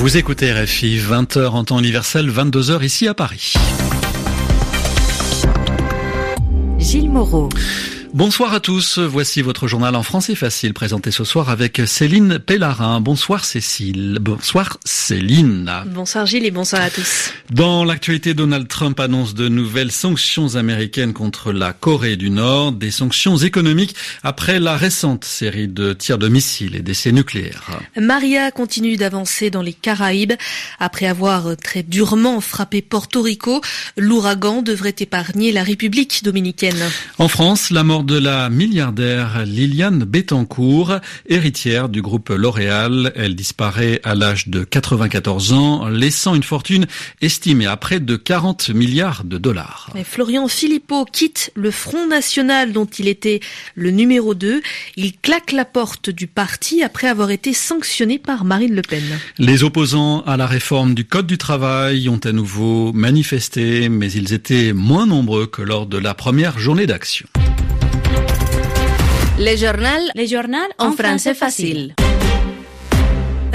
Vous écoutez RFI, 20h en temps universel, 22h ici à Paris. Gilles Moreau. Bonsoir à tous, voici votre journal en français facile présenté ce soir avec Céline Pellarin. Bonsoir Cécile, bonsoir Céline. Bonsoir Gilles et bonsoir à tous. Dans l'actualité, Donald Trump annonce de nouvelles sanctions américaines contre la Corée du Nord, des sanctions économiques après la récente série de tirs de missiles et d'essais nucléaires. Maria continue d'avancer dans les Caraïbes. Après avoir très durement frappé Porto Rico, l'ouragan devrait épargner la République dominicaine. En France, la mort de la milliardaire Liliane Bettencourt, héritière du groupe L'Oréal. Elle disparaît à l'âge de 94 ans, laissant une fortune estimée à près de 40 milliards de dollars. Florian Philippot quitte le Front National dont il était le numéro 2. Il claque la porte du parti après avoir été sanctionné par Marine Le Pen. Les opposants à la réforme du Code du travail ont à nouveau manifesté, mais ils étaient moins nombreux que lors de la première journée d'action. Les journaux, les journaux en français facile.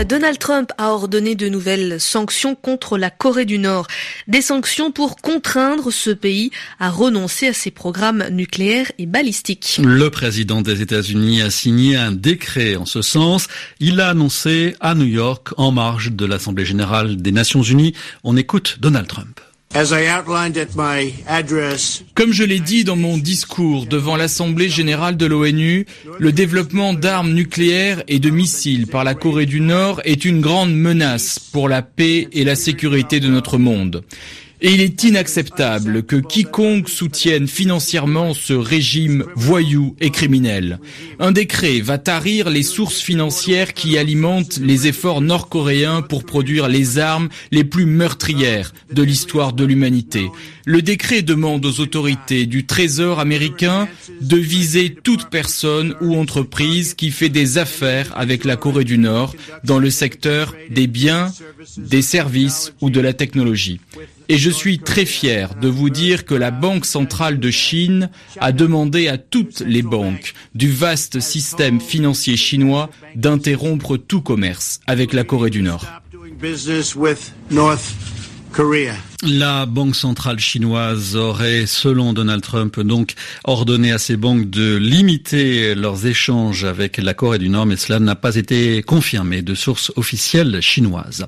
Donald Trump a ordonné de nouvelles sanctions contre la Corée du Nord. Des sanctions pour contraindre ce pays à renoncer à ses programmes nucléaires et balistiques. Le président des États-Unis a signé un décret en ce sens. Il l'a annoncé à New York en marge de l'Assemblée générale des Nations unies. On écoute Donald Trump. Comme je l'ai dit dans mon discours devant l'Assemblée générale de l'ONU, le développement d'armes nucléaires et de missiles par la Corée du Nord est une grande menace pour la paix et la sécurité de notre monde. Et il est inacceptable que quiconque soutienne financièrement ce régime voyou et criminel. Un décret va tarir les sources financières qui alimentent les efforts nord-coréens pour produire les armes les plus meurtrières de l'histoire de l'humanité. Le décret demande aux autorités du Trésor américain de viser toute personne ou entreprise qui fait des affaires avec la Corée du Nord dans le secteur des biens, des services ou de la technologie. Et je suis très fier de vous dire que la Banque centrale de Chine a demandé à toutes les banques du vaste système financier chinois d'interrompre tout commerce avec la Corée du Nord. La Banque centrale chinoise aurait, selon Donald Trump, donc ordonné à ces banques de limiter leurs échanges avec la Corée du Nord, mais cela n'a pas été confirmé de sources officielles chinoises.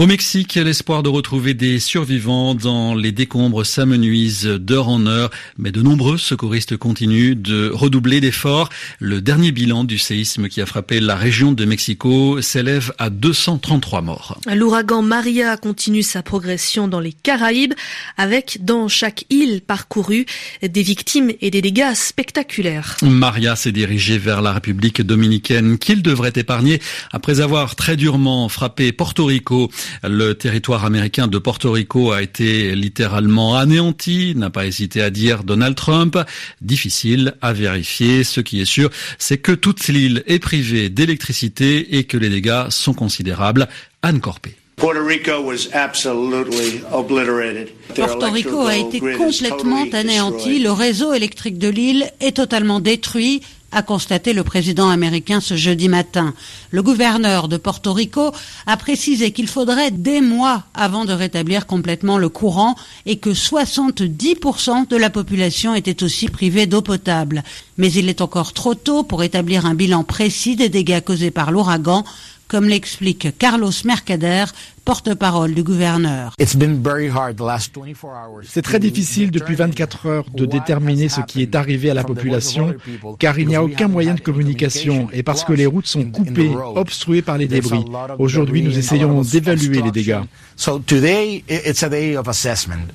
Au Mexique, l'espoir de retrouver des survivants dans les décombres s'amenuise d'heure en heure, mais de nombreux secouristes continuent de redoubler d'efforts. Le dernier bilan du séisme qui a frappé la région de Mexico s'élève à 233 morts. L'ouragan Maria continue sa progression dans les Caraïbes, avec dans chaque île parcourue des victimes et des dégâts spectaculaires. Maria s'est dirigée vers la République dominicaine qu'il devrait épargner après avoir très durement frappé Porto Rico. Le territoire américain de Porto Rico a été littéralement anéanti, n'a pas hésité à dire Donald Trump. Difficile à vérifier. Ce qui est sûr, c'est que toute l'île est privée d'électricité et que les dégâts sont considérables. Anne Corpé. Porto Rico a été complètement anéanti. Le réseau électrique de l'île est totalement détruit a constaté le président américain ce jeudi matin. Le gouverneur de Porto Rico a précisé qu'il faudrait des mois avant de rétablir complètement le courant et que 70% de la population était aussi privée d'eau potable. Mais il est encore trop tôt pour établir un bilan précis des dégâts causés par l'ouragan, comme l'explique Carlos Mercader, porte-parole du gouverneur. C'est très difficile depuis 24 heures de déterminer ce qui est arrivé à la population, car il n'y a aucun moyen de communication et parce que les routes sont coupées, obstruées par les débris. Aujourd'hui, nous essayons d'évaluer les dégâts.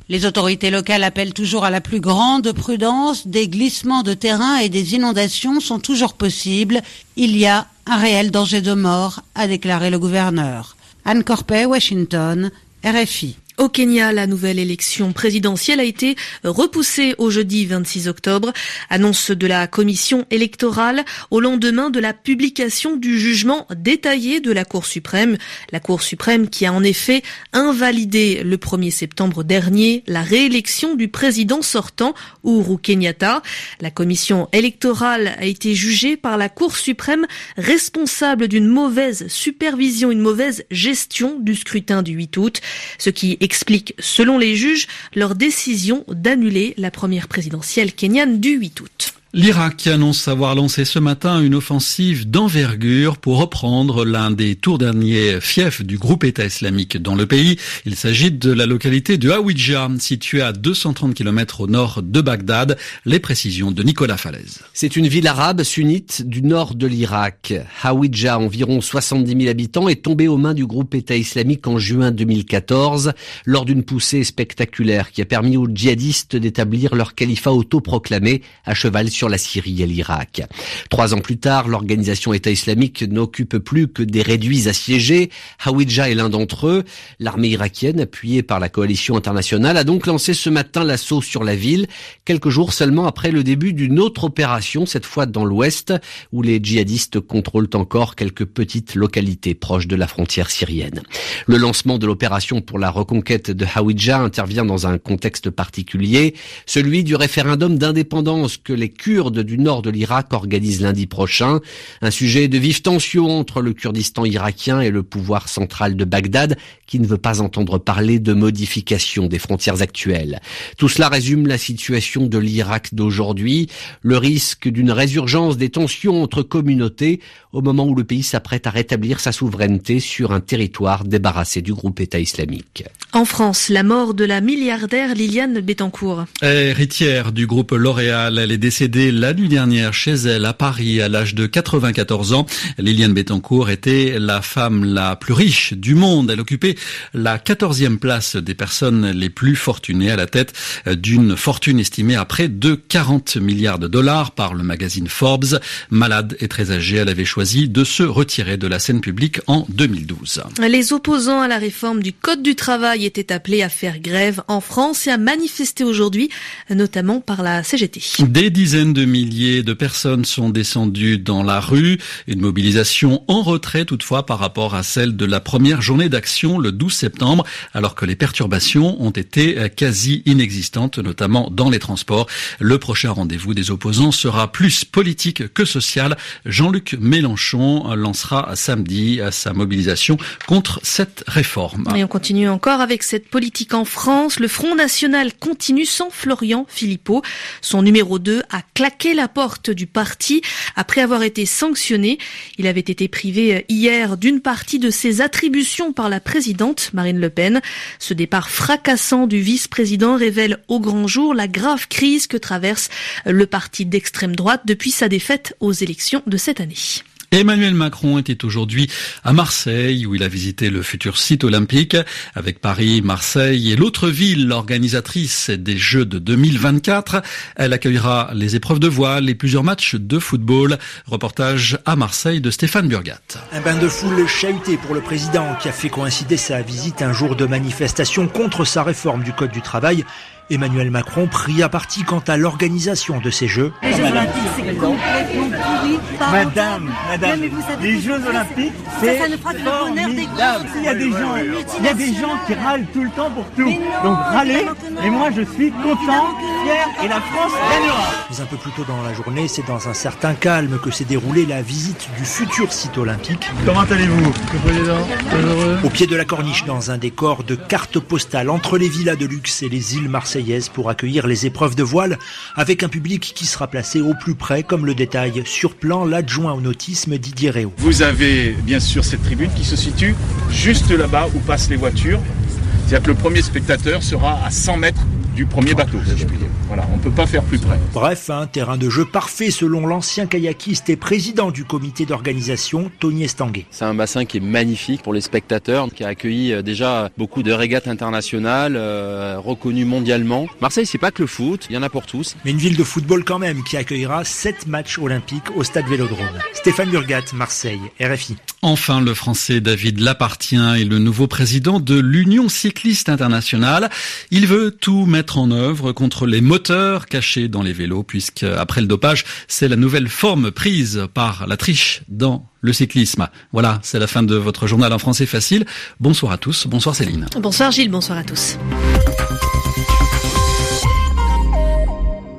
Les autorités locales appellent toujours à la plus grande prudence. Des glissements de terrain et des inondations sont toujours possibles. Il y a un réel danger de mort, a déclaré le gouverneur. Anne Corpet, Washington, RFI. Au Kenya, la nouvelle élection présidentielle a été repoussée au jeudi 26 octobre. Annonce de la commission électorale au lendemain de la publication du jugement détaillé de la Cour suprême. La Cour suprême qui a en effet invalidé le 1er septembre dernier la réélection du président sortant, Uhuru Kenyatta. La commission électorale a été jugée par la Cour suprême responsable d'une mauvaise supervision, une mauvaise gestion du scrutin du 8 août, ce qui explique, selon les juges, leur décision d'annuler la première présidentielle kenyane du 8 août. L'Irak annonce avoir lancé ce matin une offensive d'envergure pour reprendre l'un des tours derniers fiefs du groupe État islamique dans le pays. Il s'agit de la localité de Hawija, située à 230 km au nord de Bagdad. Les précisions de Nicolas Falaise. C'est une ville arabe sunnite du nord de l'Irak. Hawija, environ 70 000 habitants, est tombée aux mains du groupe État islamique en juin 2014 lors d'une poussée spectaculaire qui a permis aux djihadistes d'établir leur califat autoproclamé à cheval sur la Syrie et l'Irak. Trois ans plus tard, l'organisation État islamique n'occupe plus que des réduits assiégés. Hawija est l'un d'entre eux. L'armée irakienne, appuyée par la coalition internationale, a donc lancé ce matin l'assaut sur la ville, quelques jours seulement après le début d'une autre opération, cette fois dans l'ouest, où les djihadistes contrôlent encore quelques petites localités proches de la frontière syrienne. Le lancement de l'opération pour la reconquête de Hawija intervient dans un contexte particulier, celui du référendum d'indépendance que les Kurdes du nord de l'Irak organise lundi prochain. Un sujet de vive tension entre le Kurdistan irakien et le pouvoir central de Bagdad qui ne veut pas entendre parler de modification des frontières actuelles. Tout cela résume la situation de l'Irak d'aujourd'hui, le risque d'une résurgence des tensions entre communautés au moment où le pays s'apprête à rétablir sa souveraineté sur un territoire débarrassé du groupe État islamique. En France, la mort de la milliardaire Liliane Bettencourt. Héritière du groupe L'Oréal, elle est décédée la nuit dernière chez elle à Paris à l'âge de 94 ans. Liliane Bettencourt était la femme la plus riche du monde. Elle occupait la 14e place des personnes les plus fortunées à la tête d'une fortune estimée à près de 40 milliards de dollars par le magazine Forbes. Malade et très âgée, elle avait choisi de se retirer de la scène publique en 2012. Les opposants à la réforme du Code du travail étaient appelés à faire grève en France et à manifester aujourd'hui, notamment par la CGT. Des dizaines de milliers de personnes sont descendues dans la rue. Une mobilisation en retrait toutefois par rapport à celle de la première journée d'action le 12 septembre, alors que les perturbations ont été quasi inexistantes, notamment dans les transports. Le prochain rendez-vous des opposants sera plus politique que social. Jean-Luc Mélenchon lancera samedi sa mobilisation contre cette réforme. Et on continue encore avec cette politique en France. Le Front National continue sans Florian Philippot. Son numéro 2 a claqué la porte du parti après avoir été sanctionné. Il avait été privé hier d'une partie de ses attributions par la présidente Marine Le Pen. Ce départ fracassant du vice-président révèle au grand jour la grave crise que traverse le parti d'extrême droite depuis sa défaite aux élections de cette année. Emmanuel Macron était aujourd'hui à Marseille où il a visité le futur site olympique avec Paris, Marseille et l'autre ville organisatrice des Jeux de 2024. Elle accueillera les épreuves de voile et plusieurs matchs de football. Reportage à Marseille de Stéphane Burgat. Un bain de foule chahuté pour le président qui a fait coïncider sa visite un jour de manifestation contre sa réforme du Code du travail Emmanuel Macron prit à partie quant à l'organisation de ces Jeux. Les Jeux Olympiques, c'est complètement pourri. Madame, madame, les Jeux Olympiques, c'est ça, ne fera que le bonheur des Il y a des gens, il y a des gens qui râlent tout le temps pour tout. Donc râlez, et moi je suis content, fier, et la France gagnera. Mais un peu plus tôt dans la journée, c'est dans un certain calme que s'est déroulée la visite du futur site olympique. Comment allez-vous, Au pied de la corniche, dans un décor de cartes postales entre les villas de luxe et les îles Marseillaises pour accueillir les épreuves de voile avec un public qui sera placé au plus près, comme le détail sur plan l'adjoint au nautisme Didier Réau. Vous avez bien sûr cette tribune qui se situe juste là-bas où passent les voitures. C'est-à-dire que le premier spectateur sera à 100 mètres du premier bateau. Voilà, on peut pas faire plus près. Bref, un terrain de jeu parfait selon l'ancien kayakiste et président du comité d'organisation, Tony Estanguet. C'est un bassin qui est magnifique pour les spectateurs, qui a accueilli déjà beaucoup de régates internationales, euh, reconnues mondialement. Marseille, c'est pas que le foot, il y en a pour tous. Mais une ville de football quand même, qui accueillera sept matchs olympiques au stade Vélodrome. Stéphane Burgat, Marseille, RFI. Enfin, le français David Lapartien est le nouveau président de l'Union cycliste internationale. Il veut tout mettre en œuvre contre les moteurs cachés dans les vélos, puisque après le dopage, c'est la nouvelle forme prise par la triche dans le cyclisme. Voilà, c'est la fin de votre journal en français facile. Bonsoir à tous. Bonsoir Céline. Bonsoir Gilles, bonsoir à tous.